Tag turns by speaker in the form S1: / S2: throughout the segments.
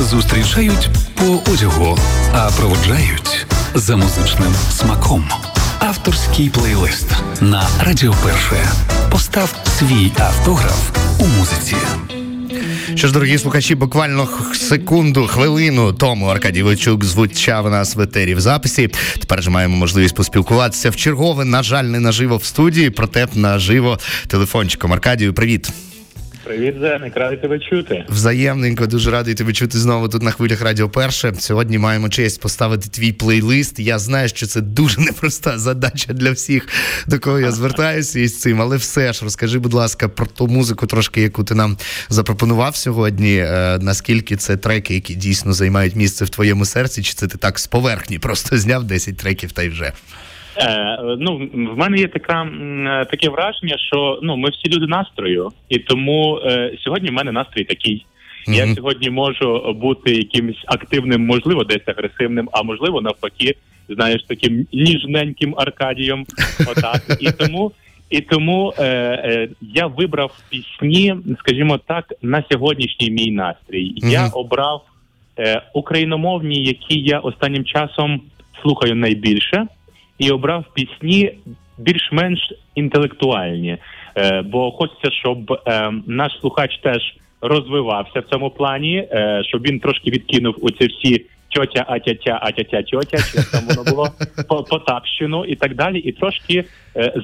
S1: Зустрічають по одягу, а проводжають за музичним смаком. Авторський плейлист на Радіо Перше. Постав свій автограф у музиці.
S2: Що ж, дорогі слухачі, буквально секунду, хвилину тому Аркадій Войчук звучав нас в етері в записі. Тепер ж маємо можливість поспілкуватися в чергове. На жаль, не наживо в студії, проте наживо телефончиком. Аркадію, привіт.
S3: Привіт, Зеник, радий тебе чути.
S2: Взаємненько, дуже радий тебе чути знову тут на хвилях Радіо Перше. Сьогодні маємо честь поставити твій плейлист. Я знаю, що це дуже непроста задача для всіх, до кого я звертаюся із цим, але все ж розкажи, будь ласка, про ту музику, трошки, яку ти нам запропонував сьогодні. Е, наскільки це треки, які дійсно займають місце в твоєму серці, чи це ти так з поверхні просто зняв 10 треків та й вже.
S3: Е, Ну в мене є така таке враження, що ну ми всі люди настрою, і тому е, сьогодні в мене настрій такий. Mm-hmm. Я сьогодні можу бути якимось активним, можливо, десь агресивним, а можливо, навпаки, знаєш, таким ніжненьким Аркадієм. Отак. І тому і тому е, е, я вибрав пісні, скажімо так, на сьогоднішній мій настрій. Mm-hmm. Я обрав е, україномовні, які я останнім часом слухаю найбільше і обрав пісні більш-менш інтелектуальні, е, бо хочеться, щоб е, наш слухач теж розвивався в цьому плані, е, щоб він трошки відкинув у ці всі тьотя, атятя, атятя, тьотя, чи там воно було потапщину і так далі, і трошки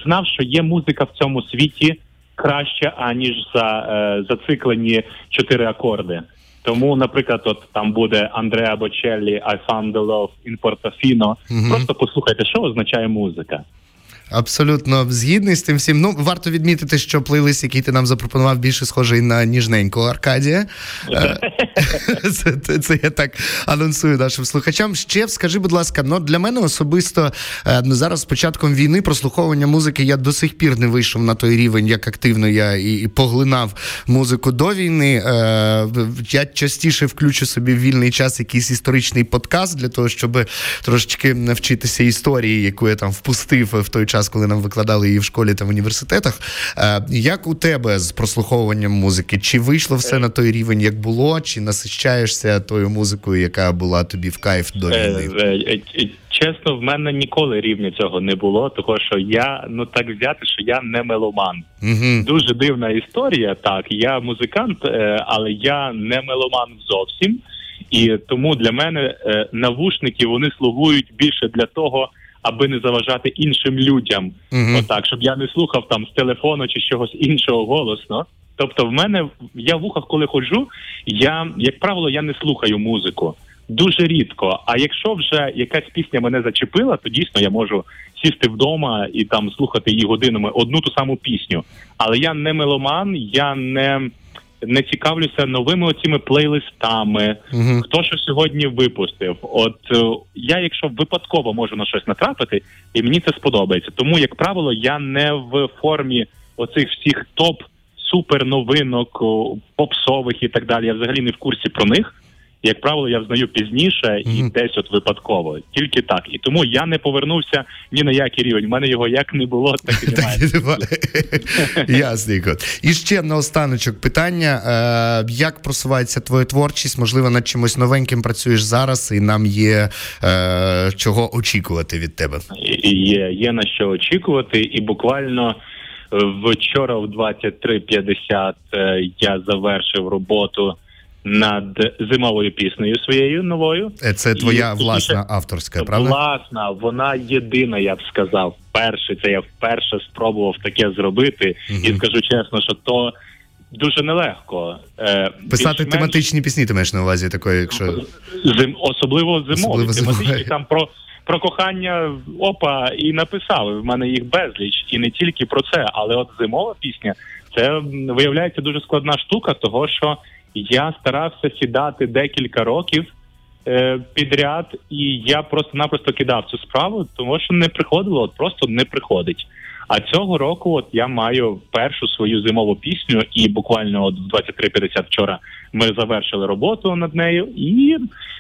S3: знав, що є музика в цьому світі краще аніж за зациклені чотири акорди. Тому, наприклад, от там буде Андреа Бочеллі «I found the love in Portofino». Угу. Просто послухайте, що означає музика.
S2: Абсолютно згідний з тим всім. Ну варто відмітити, що плейлист, який ти нам запропонував, більше схожий на ніжненького Аркадія. Е, це, це це, я так анонсую нашим слухачам. Ще скажи, будь ласка, ну для мене особисто е, ну, зараз з початком війни прослуховування музики я до сих пір не вийшов на той рівень, як активно я і, і поглинав музику до війни. Е, я частіше включу собі в вільний час якийсь історичний подкаст для того, щоб трошечки навчитися історії, яку я там впустив в той час час, коли нам викладали її в школі та в університетах. Е, як у тебе з прослуховуванням музики? Чи вийшло все на той рівень, як було, чи насичаєшся тою музикою, яка була тобі в кайф до е, війни?
S3: Е, чесно, в мене ніколи рівня цього не було, тому що я ну так взяти, що я не меломан. Угу. Дуже дивна історія. Так, я музикант, але я не меломан зовсім. І тому для мене навушники вони слугують більше для того, аби не заважати іншим людям. uh Отак, щоб я не слухав там з телефону чи чогось іншого голосно. Тобто, в мене я в ухах, коли ходжу, я як правило я не слухаю музику. Дуже рідко. А якщо вже якась пісня мене зачепила, то дійсно я можу сісти вдома і там слухати її годинами одну ту саму пісню. Але я не меломан, я не не цікавлюся новими оціми плейлистами. uh Хто що сьогодні випустив? От е, я, якщо випадково можу на щось натрапити, і мені це сподобається. Тому, як правило, я не в формі оцих всіх топ супер новинок, попсових і так далі. Я взагалі не в курсі про них як правило, я взнаю пізніше і mm-hmm. десь от випадково. Тільки так. І тому я не повернувся ні на який рівень. У мене його як не було, так і немає.
S2: Ясненько. І ще на останочок питання: е, як просувається твоя творчість? Можливо, над чимось новеньким працюєш зараз, і нам є е, чого очікувати від тебе?
S3: Є, Є на що очікувати, і буквально. Вчора в 23.50 е, я завершив роботу над зимовою піснею своєю новою.
S2: Е, це твоя і, власна авторська, правда?
S3: Власна, вона єдина, я б сказав. Перше, це я вперше спробував таке зробити, угу. і скажу чесно, що то. Дуже нелегко
S2: Е, писати більш тематичні пісні. Ти маєш на увазі такої, якщо
S3: Зим, особливо зимові особливо тематичні зимові. там про про кохання опа і написали. В мене їх безліч, і не тільки про це, але от зимова пісня це виявляється дуже складна штука, того що я старався сідати декілька років е, підряд, і я просто-напросто кидав цю справу, тому що не приходило, от просто не приходить. А цього року, от я маю першу свою зимову пісню, і буквально от в 23.50 вчора ми завершили роботу над нею. І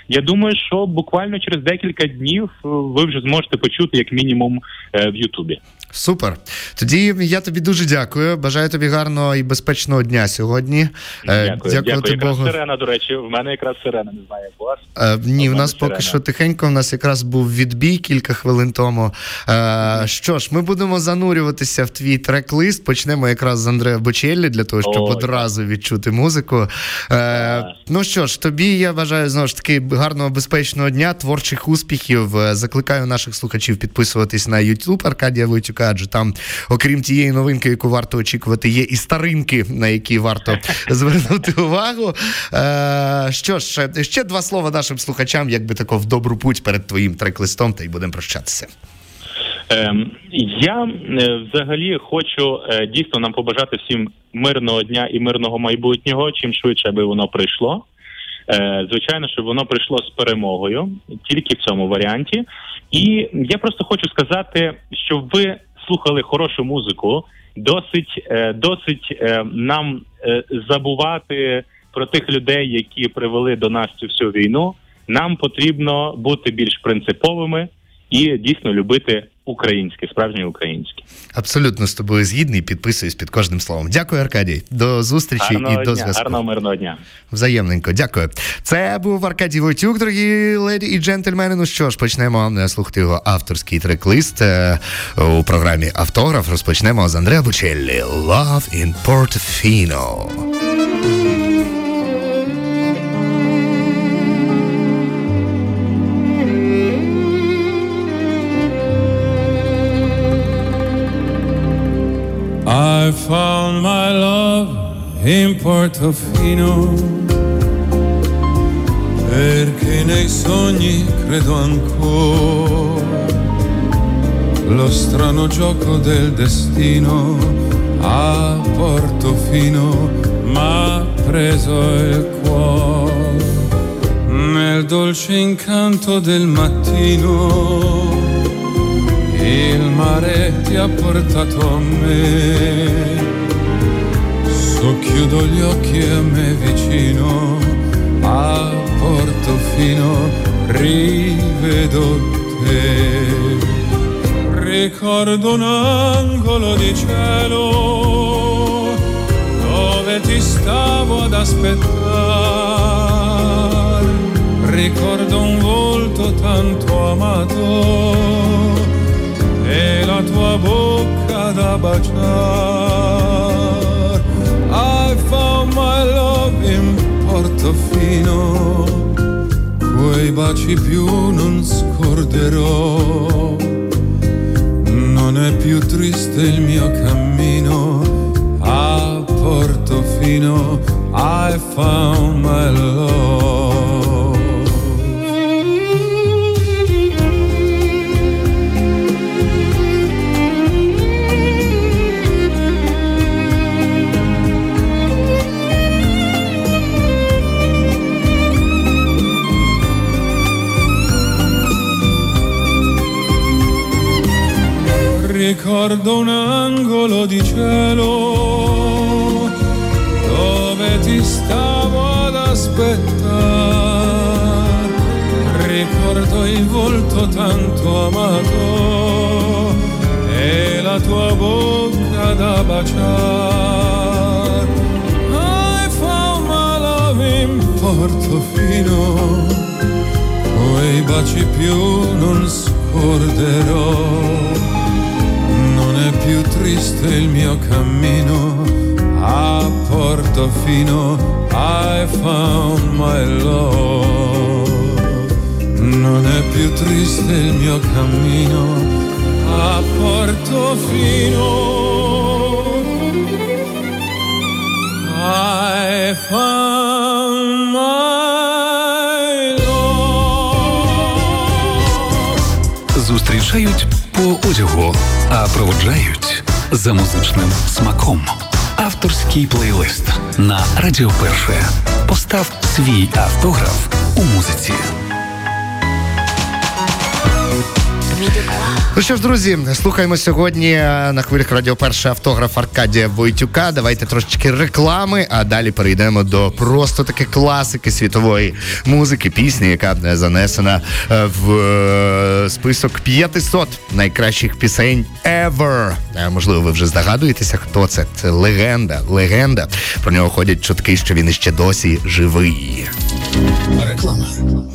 S3: я думаю, що буквально через декілька днів ви вже зможете почути як мінімум е, в Ютубі.
S2: Супер. Тоді я тобі дуже дякую. Бажаю тобі гарного і безпечного дня сьогодні.
S3: Е, дякую. Дякувати дякую. Богу. сирена, до речі, в мене якраз сирена, не знаю, як у вас.
S2: Е, ні, в нас сирена. поки що тихенько. У нас якраз був відбій кілька хвилин тому. Е, що ж, ми будемо занурюватися в твій трек-лист. Почнемо якраз з Андрея Бочеллі для того, щоб О, одразу так. відчути музику. Е, ну що ж, тобі я бажаю знову ж таки гарного безпечного дня, творчих успіхів. Е, закликаю наших слухачів підписуватись на YouTube Аркадія Войтюка адже там, окрім тієї новинки, яку варто очікувати, є і старинки, на які варто звернути увагу. Е, Що ж, ще два слова нашим слухачам, якби тако в добру путь перед твоїм трек-листом, та й будемо прощатися.
S3: Ем, я е, взагалі хочу е, дійсно нам побажати всім мирного дня і мирного майбутнього. Чим швидше би воно прийшло. Е, звичайно, щоб воно прийшло з перемогою, тільки в цьому варіанті. І я просто хочу сказати, щоб ви слухали хорошу музику, досить е, досить е, нам е, забувати про тих людей, які привели до нас цю всю війну. Нам потрібно бути більш принциповими і дійсно любити українське, справжнє українське.
S2: Абсолютно з тобою згідний. Підписуюсь під кожним словом. Дякую, Аркадій. До зустрічі
S3: гарного
S2: і до
S3: дня,
S2: зв'язку.
S3: Гарного мирного дня.
S2: Взаємненько. Дякую. Це був Аркадій Войтюк, дорогі леді і джентльмени. Ну що ж, почнемо слухати його авторський трек-лист е, у програмі Автограф. Розпочнемо з Андреа Бучеллі «Love in Portofino».
S4: I found my love in Portofino. Perché nei sogni credo ancora. Lo strano gioco del destino a Portofino m'ha preso il cuore. Nel dolce incanto del mattino il mare ti ha portato a me. Socchiudo gli occhi a me vicino, a Portofino rivedo te. Ricordo un angolo di cielo dove ti stavo ad aspettare. Ricordo un volto tanto amato bocca da baciare. I found my love in Portofino, quei baci più non scorderò. Non è più triste il mio cammino a Portofino. I found my love. Ricordo un angolo di cielo dove ti stavo ad aspettare. Ricordo il volto tanto amato e la tua bocca da baciare. I found my love in Portofino, quei baci più non scorderò più triste il mio cammino a Portofino I found my love non è più triste il mio cammino a Portofino I found my love
S1: Зустрічають по одягу, а проводжають за музичним смаком. Авторський плейлист на Радіо Перше. Постав свій автограф у музиці.
S2: Ну що ж, друзі, слухаємо сьогодні на хвилях радіо перший автограф Аркадія Войтюка. Давайте трошечки реклами, а далі перейдемо до просто таки класики світової музики, пісні, яка занесена е, в е, список 500 найкращих пісень ever. Е, можливо, ви вже здогадуєтеся, хто це. Це легенда. Легенда. Про нього ходять чутки, що він іще досі живий.
S5: Реклама.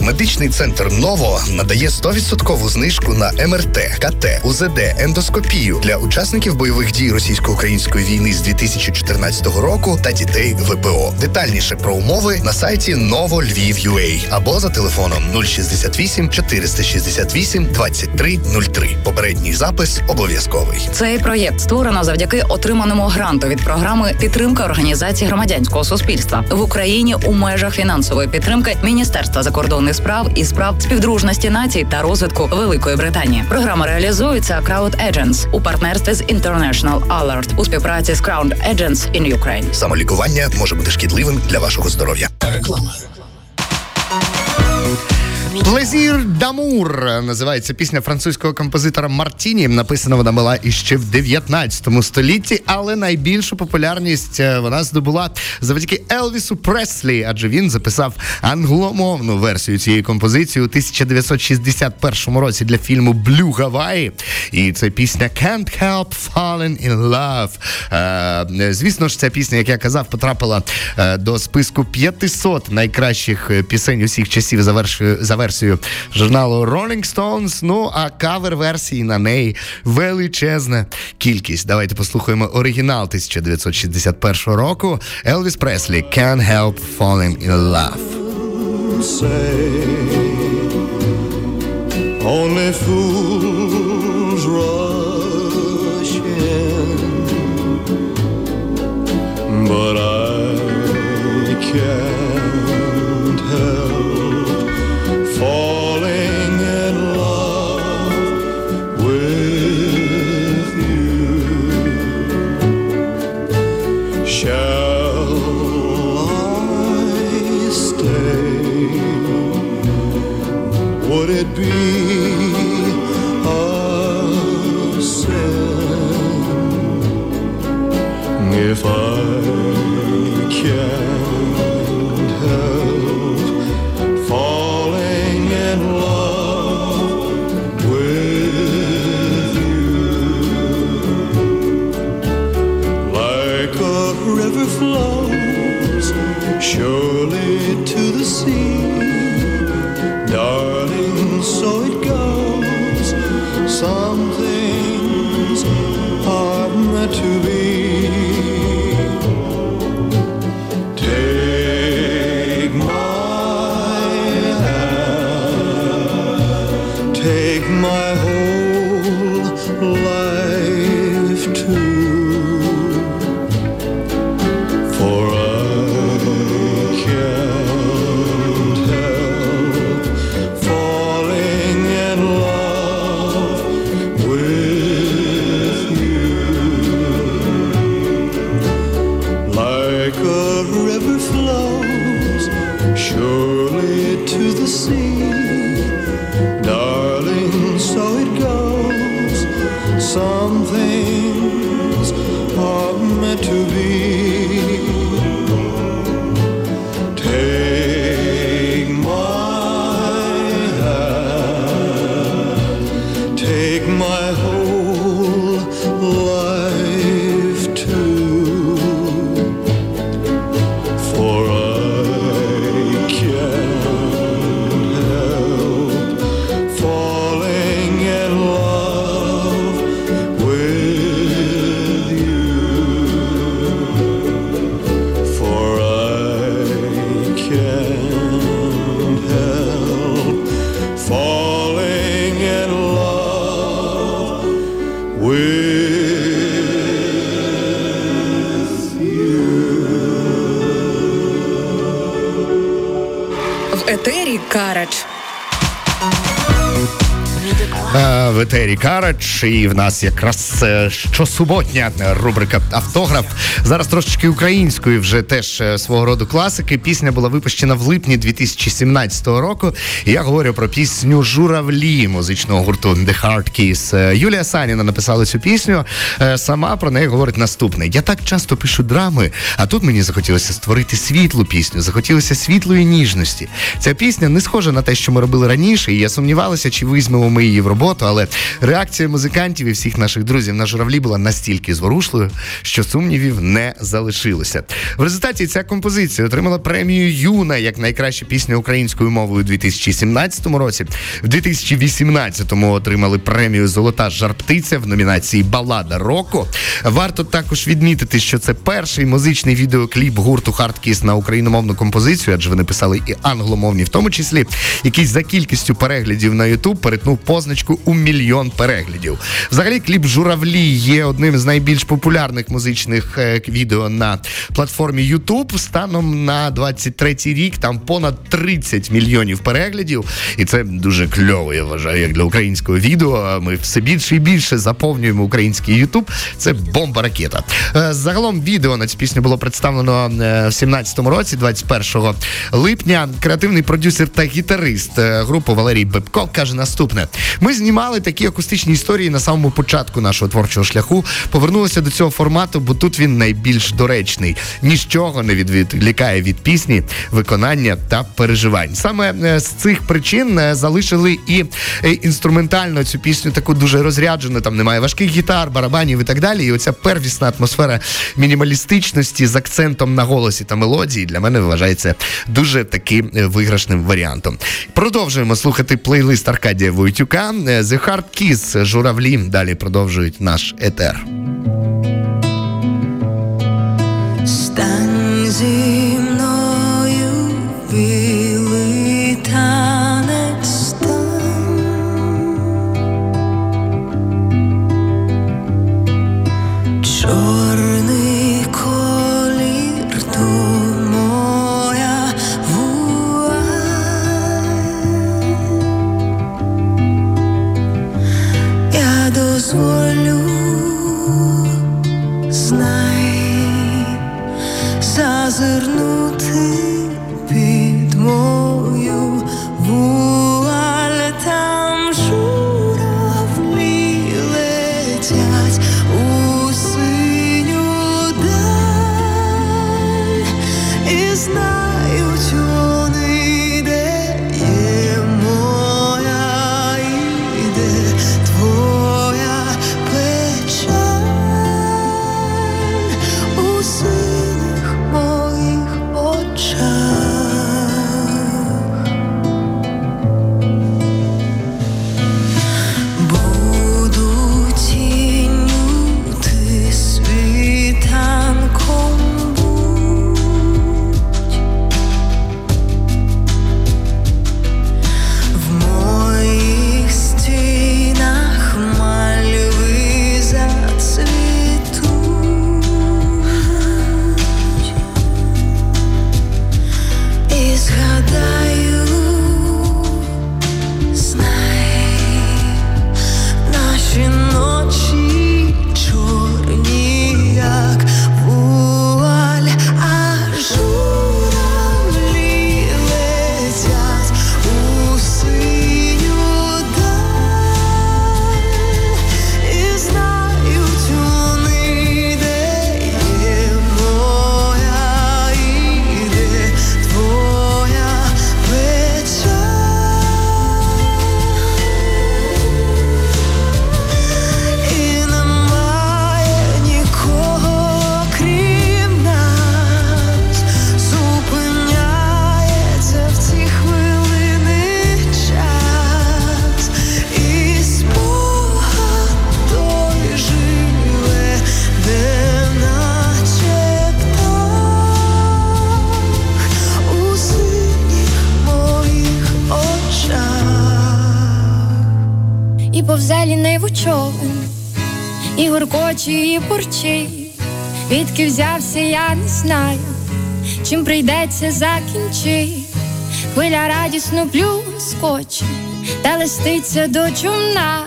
S5: Медичний центр Ново надає 100% знижку на МРТ, КТ, УЗД, ендоскопію для учасників бойових дій російсько-української війни з 2014 року та дітей ВПО. Детальніше про умови на сайті Novo Lviv.ua або за телефоном 068 468 2303. Попередній запис обов'язковий.
S6: Цей проєкт створено завдяки отриманому гранту від програми підтримка організації громадянського суспільства в Україні у межах фінансової підтримки Міністерства закордонних справ і справ співдружності націй та розвитку Великої Британії. Програма реалізується Crowd Agents у партнерстві з International Alert у співпраці з Crowd Agents in Ukraine.
S5: Самолікування може бути шкідливим для вашого здоров'я. Реклама.
S2: Плезір Дамур називається пісня французького композитора Мартіні. Написана вона була іще в 19 столітті, але найбільшу популярність е, вона здобула завдяки Елвісу Преслі, адже він записав англомовну версію цієї композиції у 1961 році для фільму Блю Гаваї. І це пісня Can't Help Falling in Love. Е, звісно ж, ця пісня, як я казав, потрапила е, до списку 500 найкращих пісень усіх часів за версією журналу Rolling Stones. Ну а кавер-версії на неї величезна кількість. Давайте послухаємо оригінал 1961 року. Елвіс Преслі Can't Help Falling in Love.
S7: Only fools rush in, but I surely to the sea. Darling, so it goes. Some things are meant to be. Take my hand, take my
S6: в етері Карач,
S2: і в нас якраз е, щосуботня рубрика Автограф. Зараз трошечки української вже теж е, свого роду класики. Пісня була випущена в липні 2017 року. Я говорю про пісню Журавлі музичного гурту The Hard Kiss. Е, Юлія Саніна написала цю пісню. Сама про неї говорить наступне: я так часто пишу драми, а тут мені захотілося створити світлу пісню, захотілося світлої ніжності. Ця пісня не схожа на те, що ми робили раніше, і я сумнівалася, чи візьмемо ми її в роботу, але реакція музикантів і всіх наших друзів на журавлі була настільки зворушливою, що сумнівів не залишилося. В результаті ця композиція отримала премію Юна як найкраща пісня українською мовою у 2017 році. В 2018-му отримали премію Золота жарптиця в номінації Балада року. Варто також відмітити, що це перший музичний відеокліп гурту Хардкіс на україномовну композицію, адже вони писали і англомовні, в тому числі, який за кількістю переглядів на YouTube перетнув позначку у мільйон переглядів. Взагалі, кліп журавлі є одним з найбільш популярних музичних е, відео на платформі YouTube. Станом на 23-й рік там понад 30 мільйонів переглядів, і це дуже кльово. Я вважаю, як для українського відео. Ми все більше і більше заповнюємо український YouTube. Це бомба ракета. Е, загалом відео на цю пісню було представлено е, в 17-му році, 21 липня. Креативний продюсер та гітарист групи Валерій Бебко каже наступне: ми знімали такі акустичні історії на самому початку нашого творчого шляху. Повернулися до цього формату, бо тут він найбільш доречний. Нічого не відволікає від пісні, виконання та переживань. Саме е, з цих причин е, залишили і е, інструментально цю пісню таку дуже розряджену. Там немає важких гітар, барабанів і так далі. І оця первісна атмосфера мінімалістичності з акцентом на голосі та мелодії для мене вважається дуже таким виграшним варіантом. Продовжуємо слухати плейлист Аркадія Войтюка. The Hard Kiss, журавлі. Далі продовжують наш етер.
S8: Стань
S9: Прийдеться закінчить. хвиля радісно плюскоче, та листиться до чумна,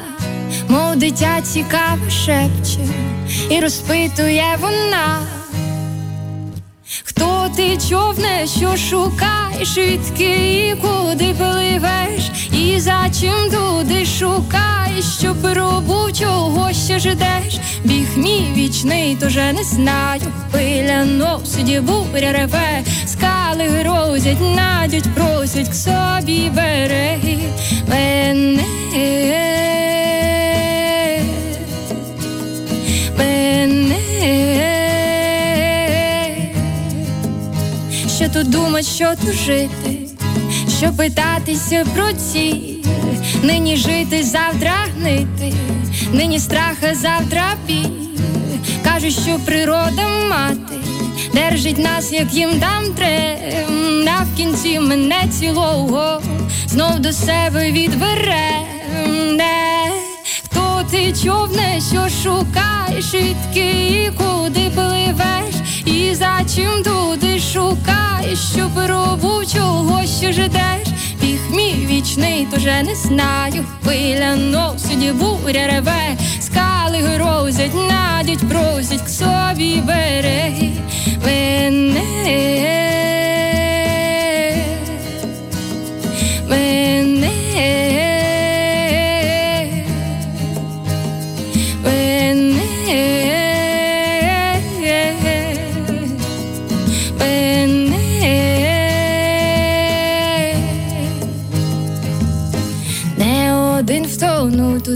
S9: мов дитя цікаво шепче, і розпитує вона. Хто ти човне, що шукаєш, відки і куди пливеш, і за чим туди шукаєш, що пробу чого ще ждеш, біг мій вічний, тоже не знаю, хвиля носить, буря реве, скали грозять, надють, просять к собі береги. Мене. Мене що тут думать, що тут жити, що питатися про ціль, нині жити, завтра гнити, нині страха, завтра біль. Кажуть, що природа мати держить нас, як їм там трем, а в кінці мене цілого знов до себе відбере. Хто ти човне, що шукаєш, відки і куди пливеш, і за чим туди шукаєш, що пробу чого що ждеш, біг мій вічний, тоже не знаю, хвиля носить, буря реве, скали грозять, надіть, просять к собі береги мене.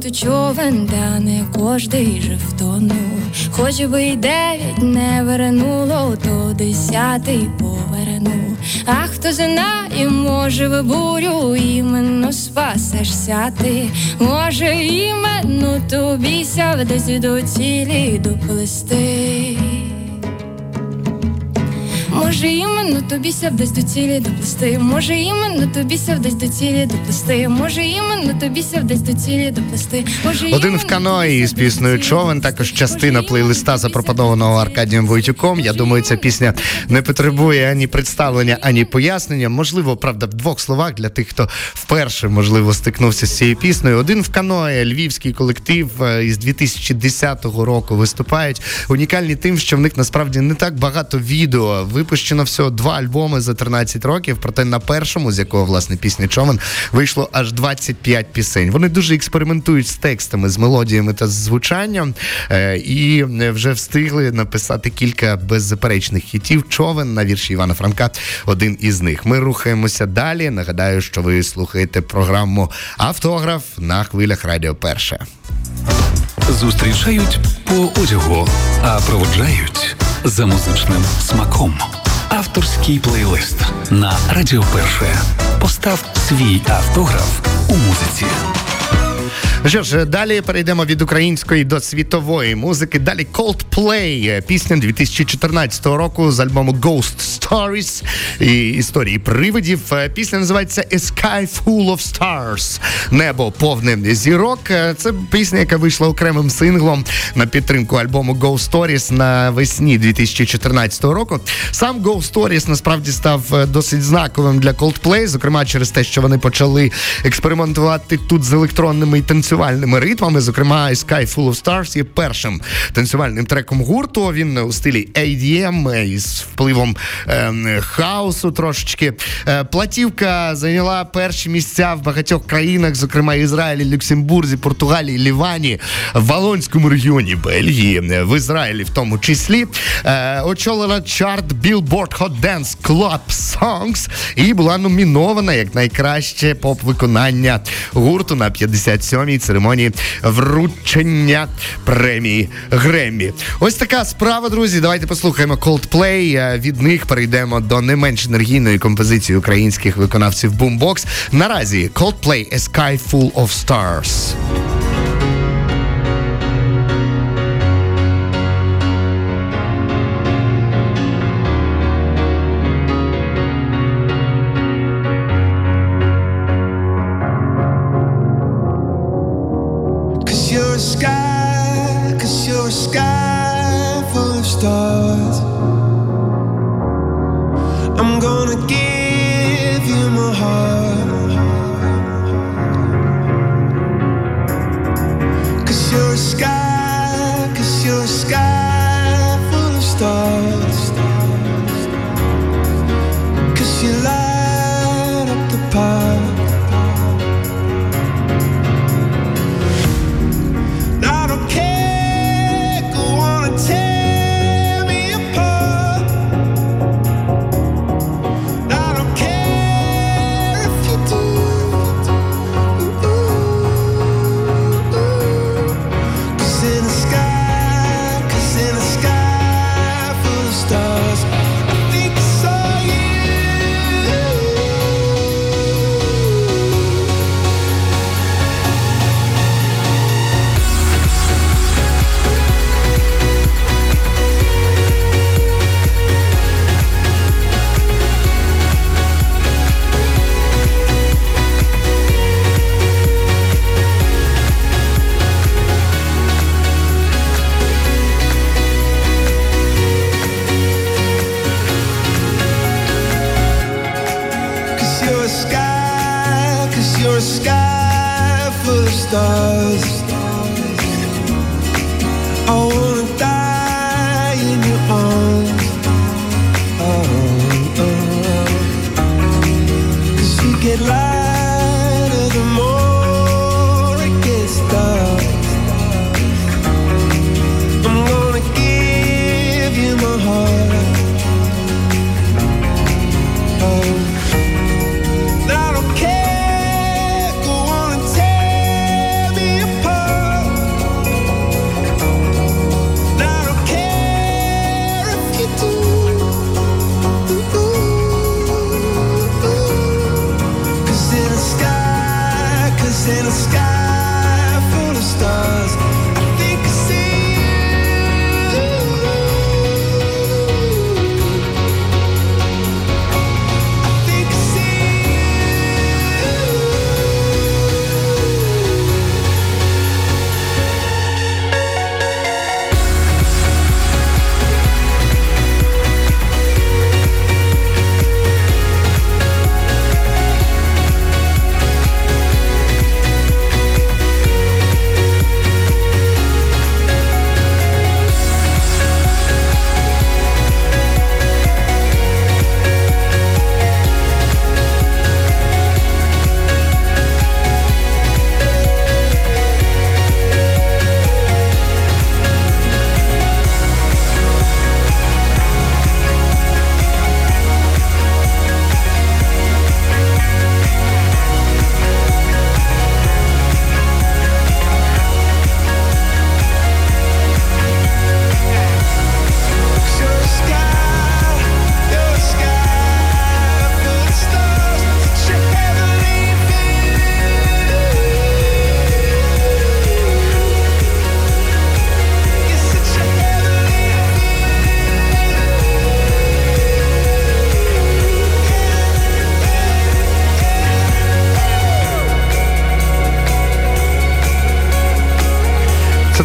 S9: Тут човен, та не кожний же втонув. Хоч би й дев'ять не вернуло, то десятий поверну. А хто знає, може в бурю іменно спасешся ти, може іменно тобі ся десь до цілі доплести. Може, іменно тобі ся вдасть до цілі доплести. Може, іменно тобі ся вдасть до цілі доплести. Може, іменно тобі ся вдасть до цілі доплести. Може,
S2: Один в каної з піснею Човен, також частина плейлиста, запропонованого Аркадієм Войтюком. Я думаю, ця пісня не потребує ані представлення, ані пояснення. Можливо, правда, в двох словах для тих, хто вперше можливо стикнувся з цією піснею. Один в каної, львівський колектив е, із 2010 року виступають. Унікальні тим, що в них насправді не так багато відео. Випущено всього два альбоми за 13 років. Проте на першому, з якого власне пісня Човен, вийшло аж 25 пісень. Вони дуже експериментують з текстами, з мелодіями та з звучанням, е, і е, вже встигли написати кілька беззаперечних хітів. Човен на вірші Івана Франка. Один із них. Ми рухаємося далі. Нагадаю, що ви слухаєте програму Автограф на хвилях Радіо Перше.
S1: Зустрічають по одягу, а проводжають за музичним смаком. Авторський плейлист на Радіо Перше. Постав свій автограф у музиці.
S2: Що ж, далі перейдемо від української до світової музики. Далі Coldplay, пісня 2014 року з альбому Ghost Stories і історії привидів. Е, Пісня називається A Sky Full of Stars. Небо повне зірок. Е, Це пісня, яка вийшла окремим синглом на підтримку альбому Ghost Stories навесні 2014 року. Сам Ghost Stories насправді став е, досить знаковим для Coldplay, зокрема через те, що вони почали експериментувати тут з електронними і танцювальними ритмами. Зокрема, Sky Full of Stars є першим танцювальним треком гурту. Він у стилі ADM е, із впливом ем, хаосу трошечки. Е, Платівка зайняла перші місця в багатьох країнах, зокрема Ізраїлі, Люксембурзі, Португалії, Лівані, в Валонському регіоні Бельгії, е, в Ізраїлі в тому числі. Е, Очолила чарт Billboard Hot Dance Club Songs і була номінована як найкраще поп-виконання гурту на 57-й церемонії вручення премії Греммі. Ось така справа, друзі. Давайте послухаємо Coldplay. Е, Від них перейдемо до не менш енергійної композиції українських виконавців Boombox. Наразі Coldplay A Sky Full of Stars.
S10: Sky full of stars.
S11: I wanna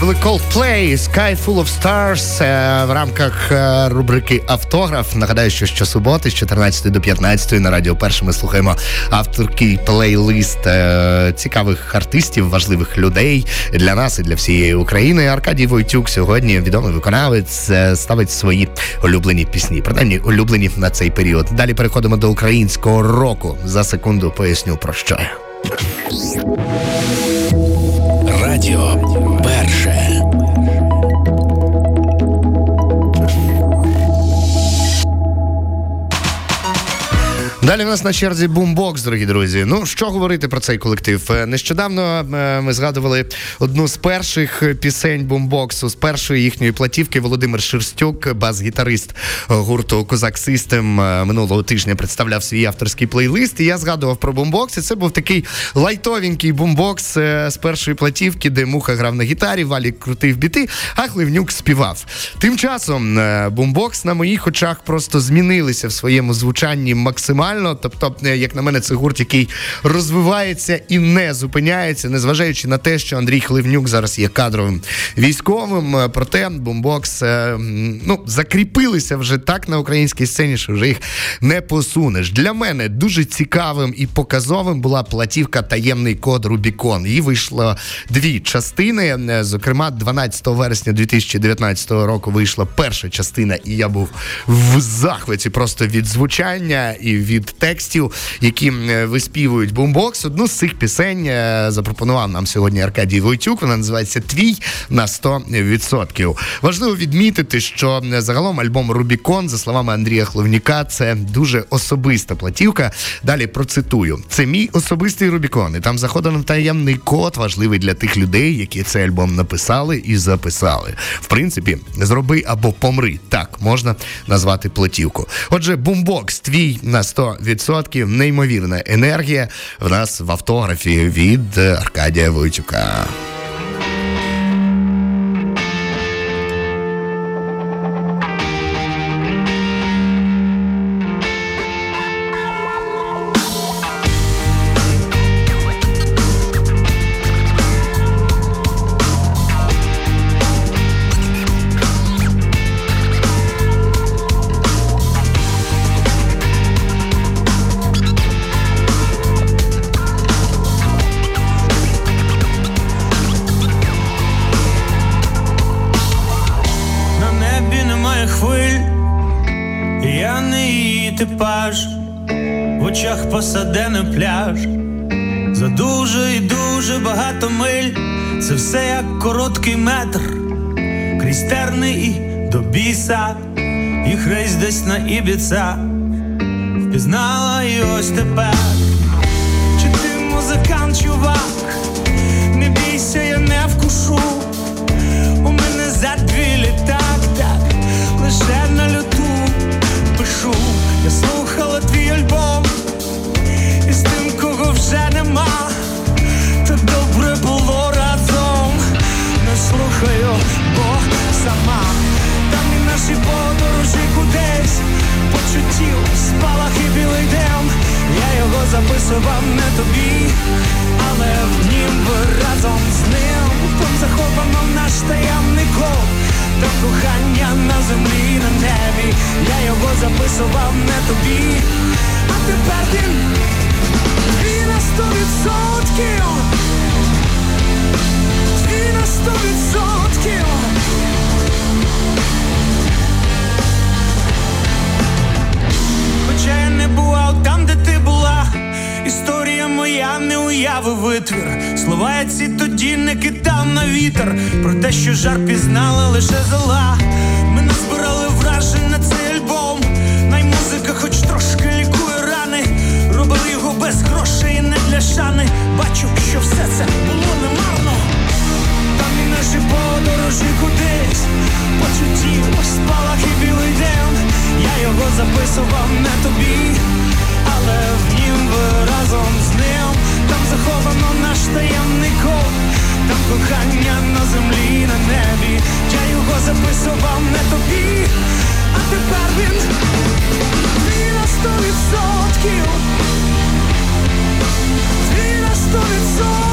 S2: були Coldplay, Sky Full of Stars е, в рамках е, рубрики Автограф. Нагадаю, що щосуботи з 14 до 15 на радіо Перше ми слухаємо авторський плейлист е, цікавих артистів, важливих людей для нас і для всієї України. Аркадій Войтюк сьогодні відомий виконавець ставить свої улюблені пісні, принаймні улюблені на цей період. Далі переходимо до українського року. За секунду поясню про що.
S1: Радіо перше.
S2: Далі в нас на черзі бумбокс, дорогі друзі. Ну що говорити про цей колектив? Е, Нещодавно е, ми згадували одну з перших пісень бумбоксу, з першої їхньої платівки Володимир Шерстюк, бас-гітарист гурту Козак Систем минулого тижня представляв свій авторський плейлист. І я згадував про бумбокс. І це був такий лайтовенький бумбокс е, з першої платівки, де муха грав на гітарі, Валік крутив біти, а Хливнюк співав. Тим часом е, бумбокс на моїх очах просто змінилися в своєму звучанні максимально. Тобто, е, як на мене, це гурт, який розвивається і не зупиняється, незважаючи на те, що Андрій Хливнюк зараз є кадровим військовим. Е, Проте бумбокс е, ну, закріпилися вже так на українській сцені, що вже їх не посунеш. Для мене дуже цікавим і показовим була платівка Таємний код Рубікон. Її вийшло дві частини. Зокрема, 12 вересня 2019 року вийшла перша частина, і я був в захваті просто від звучання і від текстів, які е, виспівують бумбокс. Одну з цих пісень е, запропонував нам сьогодні Аркадій Войтюк. Вона називається Твій на 100%. Важливо відмітити, що загалом альбом Рубікон, за словами Андрія Хловніка, це дуже особиста платівка. Далі процитую: це мій особистий Рубікон. І там заходив таємний код, важливий для тих людей, які цей альбом написали і записали. В принципі, зроби або помри. Так можна назвати платівку. Отже, бумбокс твій на 100%. Неймовірна енергія в нас в автографі від е, Аркадія Войтюка.
S12: Біса, їх рейс десь на ібіца, впізнала і ось тепер. Почуттів, і білий дим. Я його записував не тобі, але в нім разом з ним там заховано наш таємний код до кохання на землі на небі. Я його записував не тобі, а тепер він твій на сто відсотків. Твій на сто відсотків. Я не бував там, де ти була. Історія моя не уяви витвір. Слова я ці тоді не кидав на вітер. Про те, що жар пізнала лише зола. Ми назбирали вражень на цей альбом. Най музика хоч трошки лікує рани. Робили його без грошей не для шани. Бачу, що все це було наші подорожі кудись. Почуттів, спалах і білий день. Я його записував не тобі Але в нім ви разом з ним. Там заховано наш таємний код Там кохання на землі на небі. Я його записував не тобі. А тепер він Твій на сто відсотків. На сто відсотків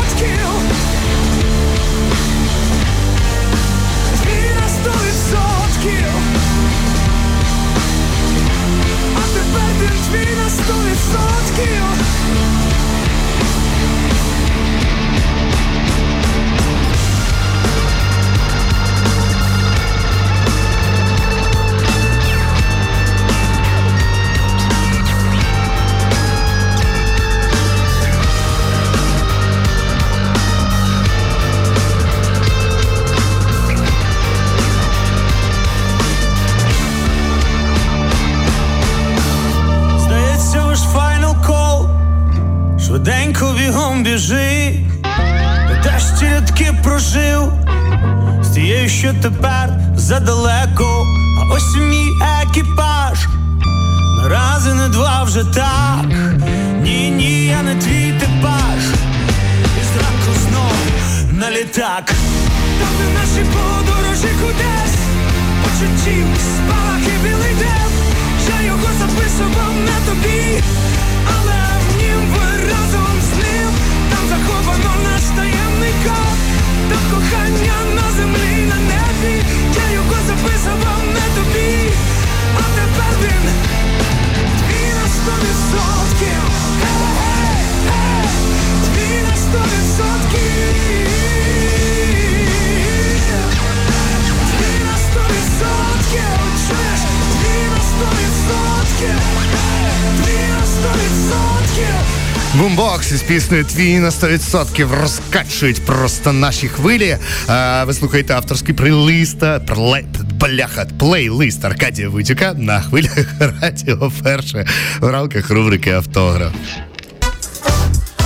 S2: піснею Твій на 100% розкачують просто наші хвилі. А, ви слухаєте авторський плейлист, плей, бляха, плейлист Аркадія Витюка на хвилях радіо перше в рамках рубрики Автограф.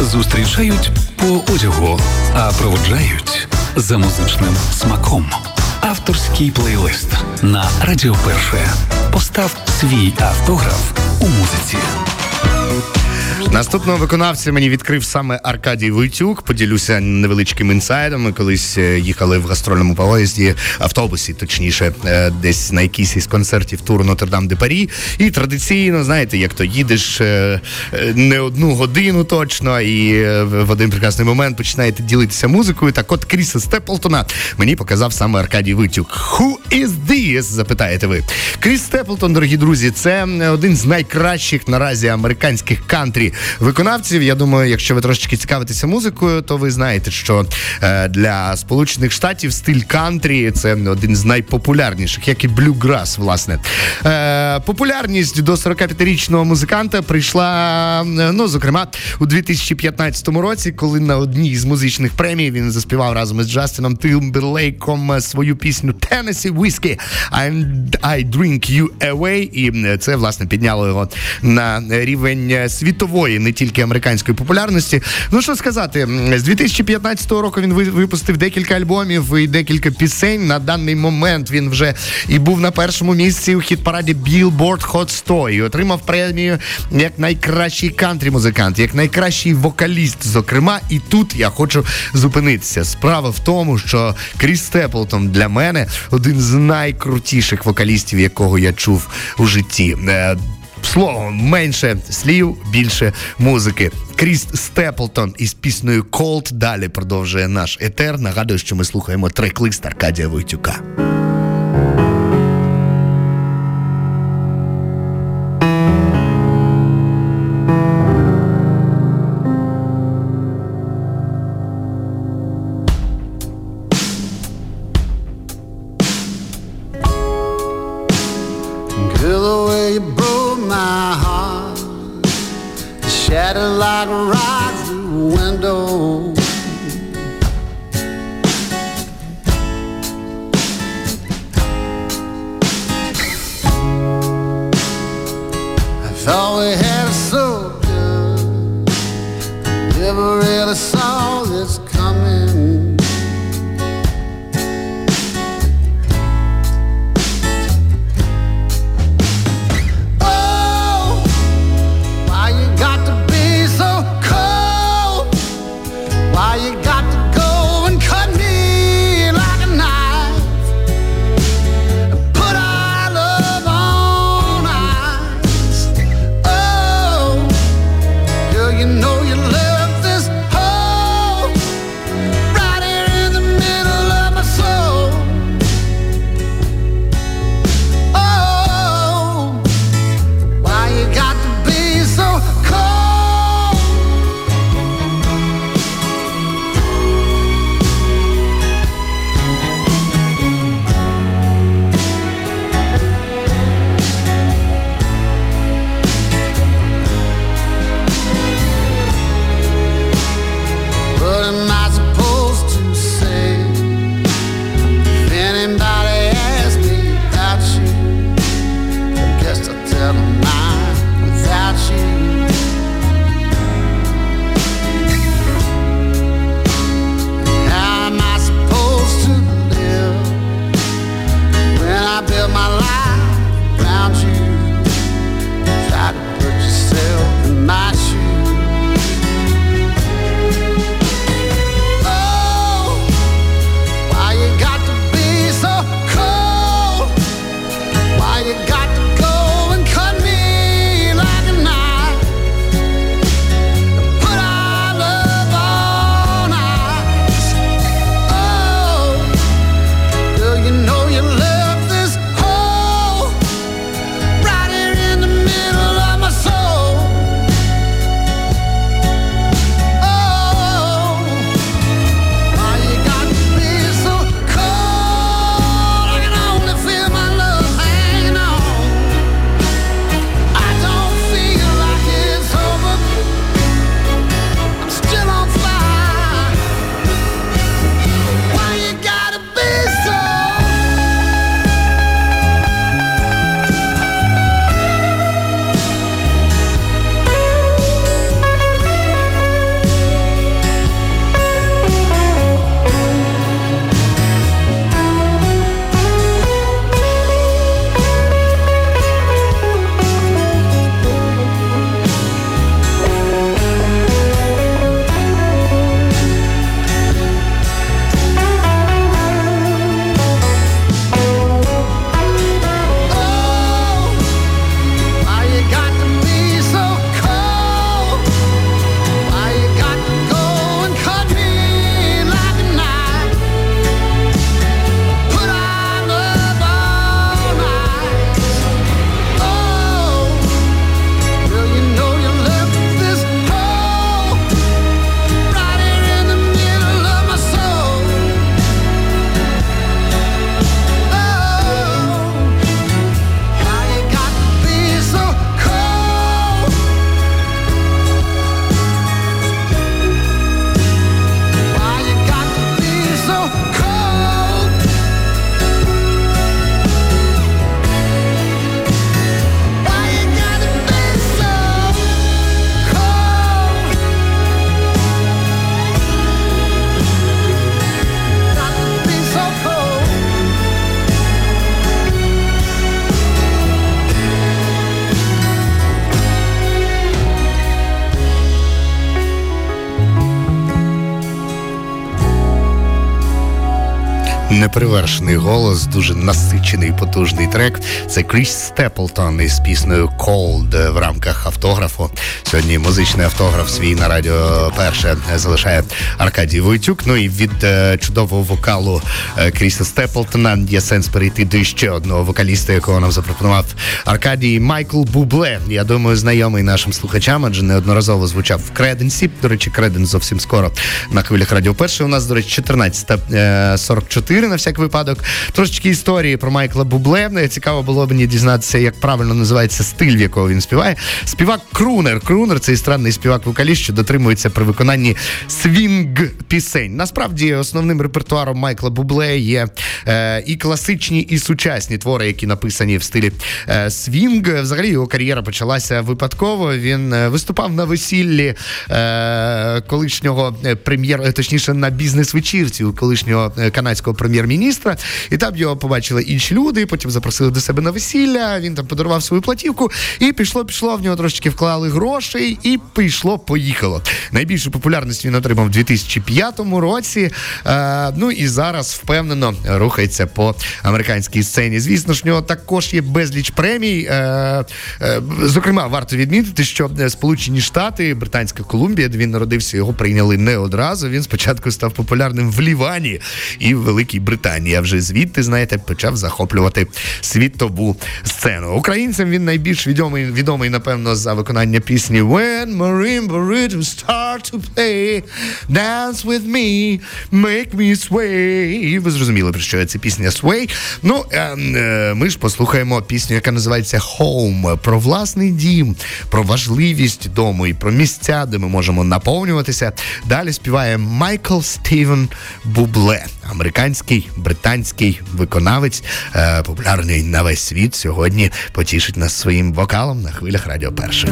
S1: Зустрічають по одягу, а проводжають за музичним смаком. Авторський плейлист на Радіо Перше. Постав свій автограф у музиці.
S2: Наступного виконавця мені відкрив саме Аркадій Войтюк. Поділюся невеличким інсайдом. Ми колись е, їхали в гастрольному поїзді, автобусі, точніше, е, десь на якийсь із концертів тур Нотр-Дам де Парі. І традиційно, знаєте, як то їдеш е, не одну годину точно, і в один прекрасний момент починаєте ділитися музикою. Так от Кріса Степлтона мені показав саме Аркадій Войтюк. Who is this? запитаєте ви. Кріс Степлтон, дорогі друзі, це один з найкращих наразі американських кантрі виконавців. Я думаю, якщо ви трошечки цікавитеся музикою, то ви знаєте, що е, для Сполучених Штатів стиль кантрі це один з найпопулярніших, як і блюграс, власне. Е, популярність до 45-річного музиканта прийшла, е, ну, зокрема, у 2015 році, коли на одній з музичних премій він заспівав разом із Джастином Тимберлейком свою пісню Tennessee Whiskey and I Drink You Away. І це власне підняло його на рівень е, світової, не тільки американської популярності. Ну що сказати, з 2015 року він випустив декілька альбомів і декілька пісень. На даний момент він вже і був на першому місці у хіт-параді Billboard Hot 100 і отримав премію як найкращий кантрі музикант, як найкращий вокаліст. Зокрема, і тут я хочу зупинитися. Справа в тому, що Кріс Степлтон для мене один з найкрутіших вокалістів, якого я чув у житті. Словом, менше слів, більше музики. Кріс Степлтон із піснею Cold далі продовжує наш етер. Нагадую, що ми слухаємо трек-лист Аркадія Войтюка. Неперевершений дуже насичений, потужний трек. Це Кріс Степлтон із піснею Cold в рамках автографу. Сьогодні музичний автограф свій на радіо перше залишає Аркадій Войтюк. Ну і від е, чудового вокалу е, Кріса Степлтона є сенс перейти до ще одного вокаліста, якого нам запропонував Аркадій Майкл Бубле. Я думаю, знайомий нашим слухачам, адже неодноразово звучав в Креденсі. До речі, Креденс зовсім скоро на хвилях радіо перше. У нас, до речі, 14.44 на всяк випадок. Трошечки історії про Майкла Бубле. Цікаво було мені дізнатися, як правильно називається стиль, в якого він співає. Співак Крунер. Крунер це странний співак-вокаліст, що дотримується при виконанні свінг пісень. Насправді, основним репертуаром Майкла Бубле є е, і класичні, і сучасні твори, які написані в стилі е, свінг. Взагалі його кар'єра почалася випадково. Він е, виступав на весіллі е, колишнього е, прем'єр, точніше на бізнес-вечірці у колишнього е, канадського прем'єр-міністра. І там його побачили інші люди. Потім запросили до себе на весілля. Він там подарував свою платівку, і пішло, пішло. В нього трошечки вклали грошей, і пішло, поїхало. Найбільшу популярність він отримав у 2005 році. Е, ну і зараз впевнено рухається по американській сцені. Звісно ж, в нього також є безліч премій. Е, е, зокрема, варто відмітити, що е, Сполучені Штати, Британська Колумбія, де він народився, його прийняли не одразу. Він спочатку став популярним в Лівані і в Великій Британії. А вже звідти, знаєте, почав захоплювати світову сцену. Українцям він найбільш відомий, відомий, напевно, за виконання пісні When marimba rhythm start to play, dance with me, make me sway. І Ви зрозуміли, про що це пісня Sway. Ну, е, е, ми ж послухаємо пісню, яка називається Home, про власний дім, про важливість дому і про місця, де ми можемо наповнюватися. Далі співає Майкл Стівен Бубле, американський британський виконавець, е, популярний на весь світ. Сьогодні потішить нас своїм вокалом на хвилях Радіо Перше.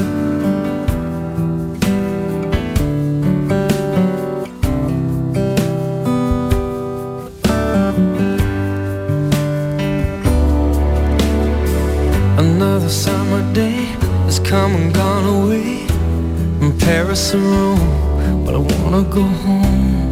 S10: Come and gone away from Paris or Rome, but I wanna go home.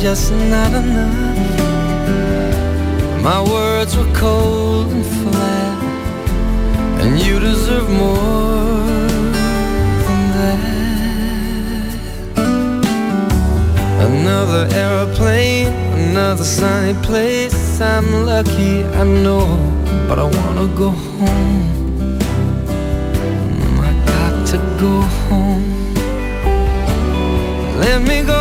S10: Just not enough. My words were cold and flat, and you deserve more than that. Another aeroplane, another sunny place. I'm lucky, I know, but I wanna go home. I got to go home. Let me go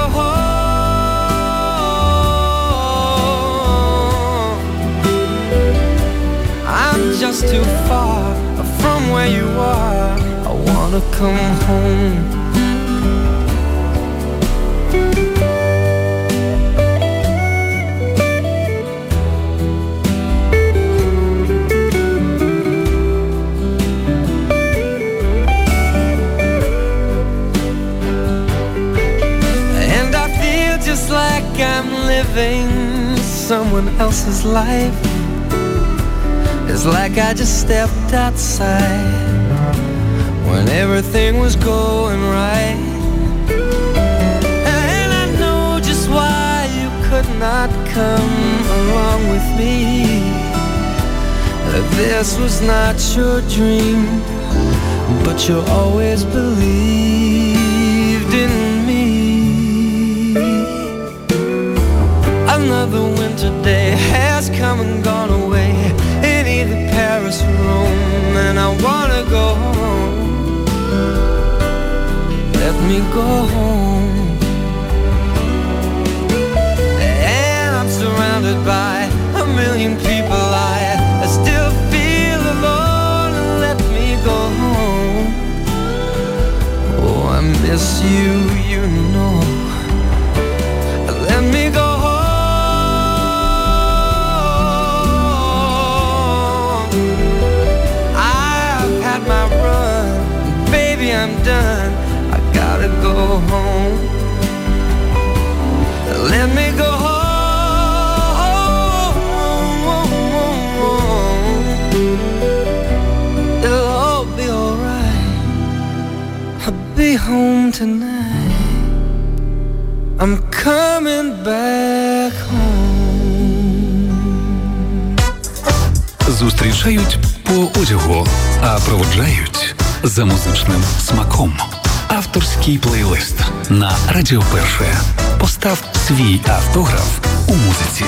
S10: I'm too far from where you are. I wanna come home. And I feel just like I'm living someone else's life. It's like I just stepped outside when everything was going right. And I know just why you could not come along with me. This was not your dream, but you always believed in me. Another winter day has come and gone away this room and I wanna go home. Let me go home. And I'm surrounded by a million people. I, I still feel alone. Let me go home. Oh, I miss you, you know. Me go home. It'll home tonight. I'm coming back home.
S1: Зустрічають по одягу, а проводжають за музичним смаком. Авторський плейлист на Радіо Перше. Постав свій автограф у музиці.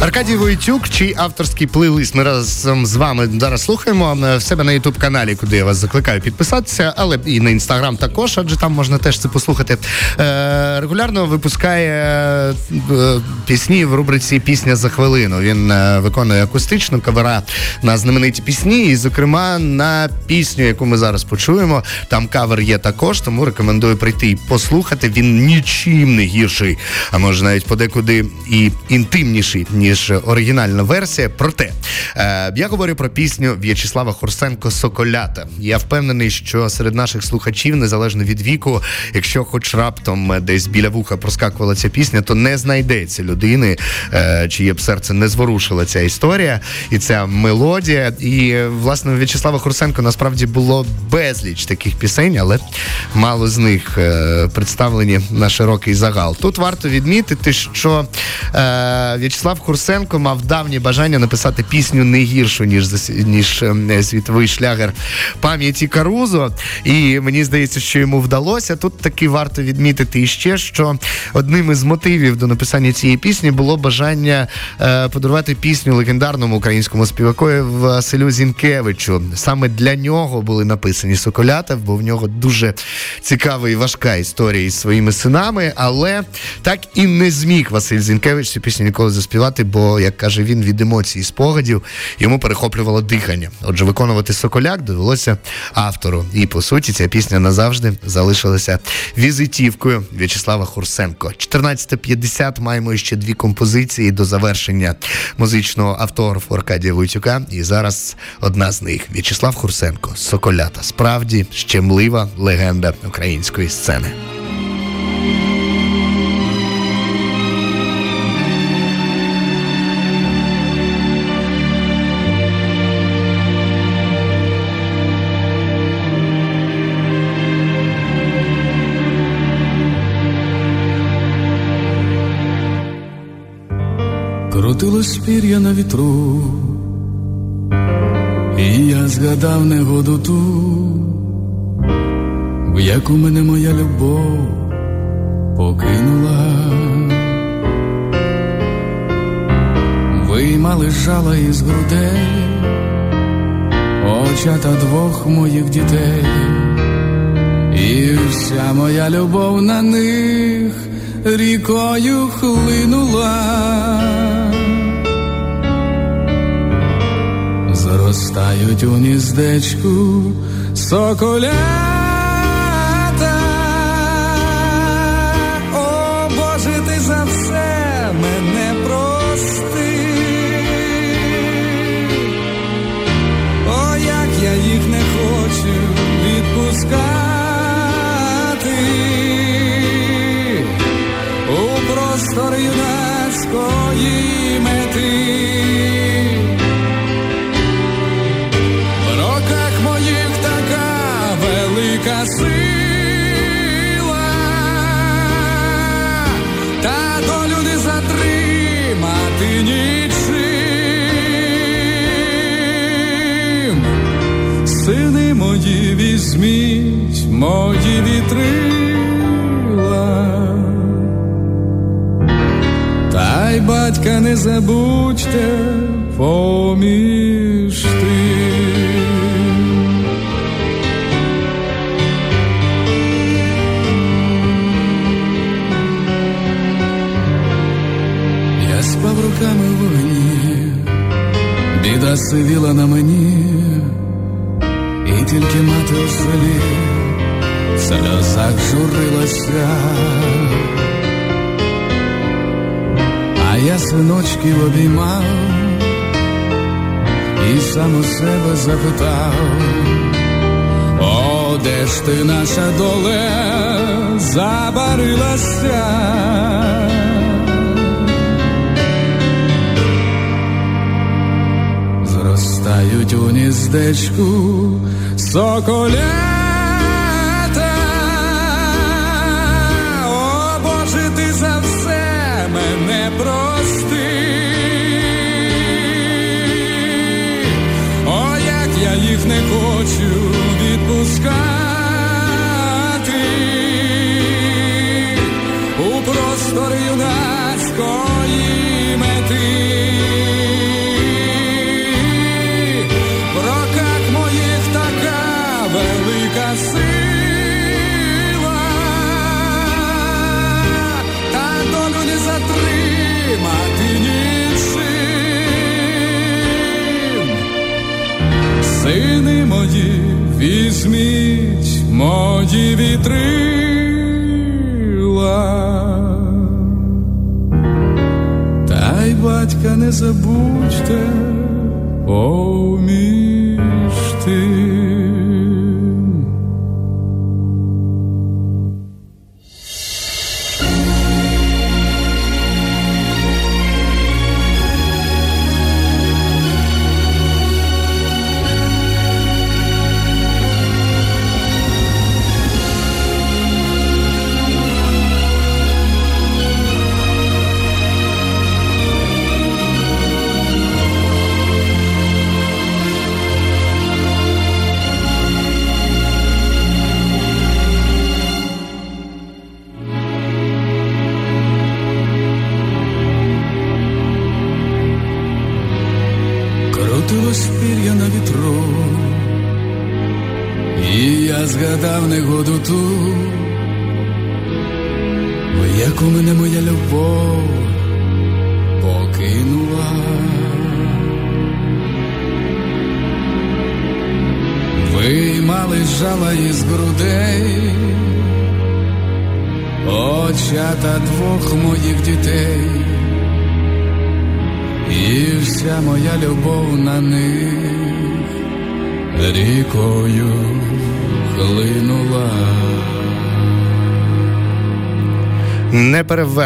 S2: Аркадій Войтюк, чий авторський плейлист ми разом з вами зараз слухаємо е, в себе на Ютуб каналі, куди я вас закликаю підписатися, але і на інстаграм також, адже там можна теж це послухати. Е, регулярно випускає е, пісні в рубриці Пісня за хвилину. Він виконує акустичну кавера на знамениті пісні, і, зокрема, на пісню, яку ми зараз почуємо. Там кавер є також, тому рекомендую прийти і послухати. Він нічим не гірший, а може навіть подекуди і інтимніший, ніж оригінальна версія. Проте е, я говорю про пісню В'ячеслава Хорсенко Соколята. Я впевнений, що серед наших слухачів, незалежно від віку, якщо хоч раптом десь біля вуха проскакувала ця пісня, то не знайдеться людини, е, чиє б серце не зворушила ця історія і ця мелодія. І власне В'ячеслава Хорсенко насправді було безліч таких пісень, але мало з них е, представлені на широкий загал. Тут варто відмітити, що е, В'ячеслав Хорсенко мав давнє бажання написати пісню не гіршу, ніж ніж е, світовий шлягер пам'яті Карузо. І мені здається, що йому вдалося. Тут таки варто відмітити іще, що одним із мотивів до написання цієї пісні було бажання е, подарувати пісню легендарному українському співакові Василю Зінкевичу. Саме для нього були написані Соколята, бо в нього дуже цікава і важка історія із своїми синами. Але так і не зміг Василь Зінкевич цю пісню ніколи заспівати, бо, як каже він, від емоцій і спогадів йому перехоплювало дихання. Отже, виконувати Соколяк довелося автору. І по суті, ця пісня назавжди залишилася візитівкою В'ячеслава Хурсенко. 14.50 маємо ще дві композиції до завершення музичного автографу Аркадія Войтюка. І зараз одна з них В'ячеслав Хурсенко Соколята. Справді щемлива легенда української сцени.
S13: Крутилось пір'я на вітру, і я згадав негоду ту, в яку мене моя любов покинула. Виймали жала із грудей, очата двох моїх дітей, і вся моя любов на них рікою хлинула. Зростають у гніздечку соколята. Візьміть мої вітрила, та й батька не забудьте поміж тим. Я спав руками в вогні, біда сивіла на мені, журилася. А я синочків обіймав і сам у себе запитав, о, де ж ти наша доле забарилася? Зростають у гніздечку соколята. Візьміть мої вітрила. Та й батька не забудьте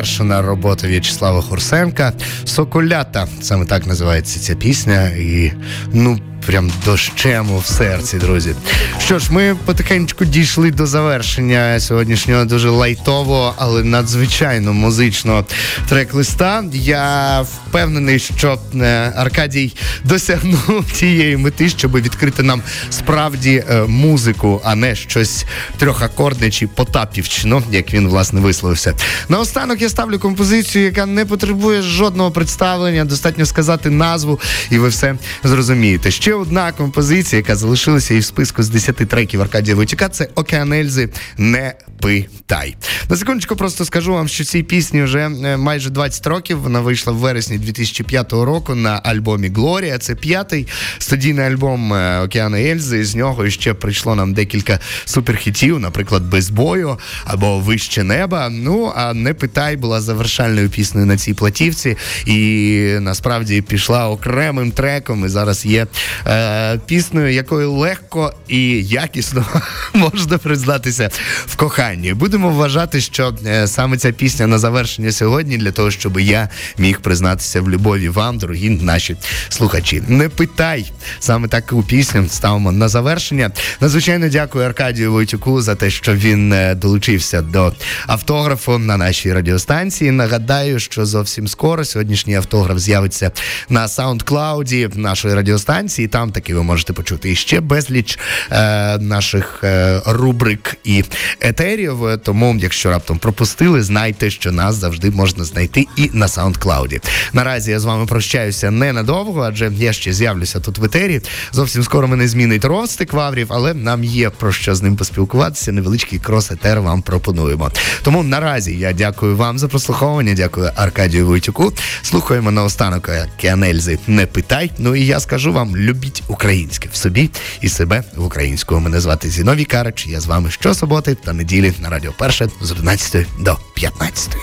S2: Неперевершена робота В'ячеслава Хурсенка. Соколята. Саме так називається ця пісня. І ну. Прям дощем в серці, друзі. Що ж, ми потихеньку дійшли до завершення сьогоднішнього дуже лайтового, але надзвичайно музичного трек-листа. Я впевнений, що е, Аркадій досягнув тієї мети, щоб відкрити нам справді е, музику, а не щось трьохакордне чи потапівчно, як він власне висловився. Наостанок я ставлю композицію, яка не потребує жодного представлення. Достатньо сказати назву, і ви все зрозумієте. Ще одна композиція, яка залишилася і в списку з 10 треків Аркадія Войтюка, це Океан Ельзи Не питай. На секундочку просто скажу вам, що цій пісні вже е, майже 20 років. Вона вийшла в вересні 2005 року на альбомі Глорія. Це п'ятий студійний альбом е, Океана Ельзи. З нього ще прийшло нам декілька суперхітів, наприклад, без бою або Вище неба. Ну а не питай була завершальною піснею на цій платівці, і насправді пішла окремим треком. І зараз є е, піснею, якою легко і якісно можна признатися в коханні. Будемо вважати, що е, саме ця пісня на завершення сьогодні для того, щоб я міг признатися в любові вам, дорогі наші слухачі. Не питай саме таку пісню ставимо на завершення. Надзвичайно дякую Аркадію Войтюку за те, що він е, долучився до автографу на нашій радіостанції. Нагадаю, що зовсім скоро сьогоднішній автограф з'явиться на SoundCloud нашої радіостанції. Там таки ви можете почути і ще безліч е, наших е, рубрик і етерів. Тому, якщо раптом пропустили, знайте, що нас завжди можна знайти і на SoundCloud. Наразі я з вами прощаюся ненадовго, адже я ще з'явлюся тут в етері. Зовсім скоро мене змінить ростик Ваврів, але нам є про що з ним поспілкуватися. Невеличкий крос-етер вам пропонуємо. Тому наразі я дякую вам за прослуховування. Дякую Аркадію Войтюку. Слухаємо наостанок Кіанельзи. Не питай. Ну і я скажу вам: любіть українське в собі і себе в українському. Мене звати Зіновій Карач. Я з вами щосуботи та неділі на радіо Перше з 11 до 15.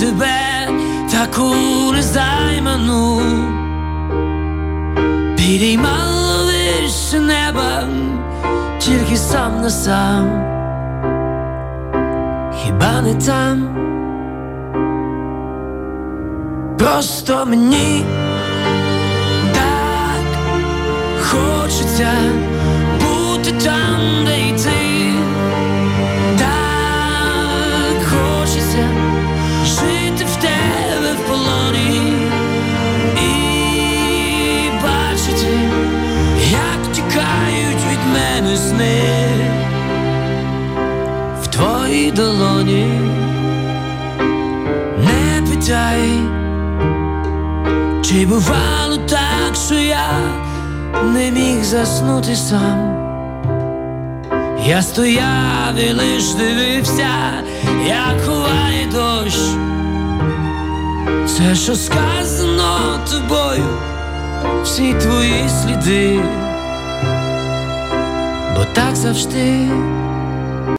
S14: Тебе таку незайману. Підіймало вище неба, тільки сам на сам, хіба не там? Просто мені так хочеться бути там, де й сни в твоїй долоні. Не питай. Чи бувало так, що я не міг заснути сам? Я стояв і лиш дивився, як ховає дощ. Все, що сказано тобою, всі твої сліди, так завжди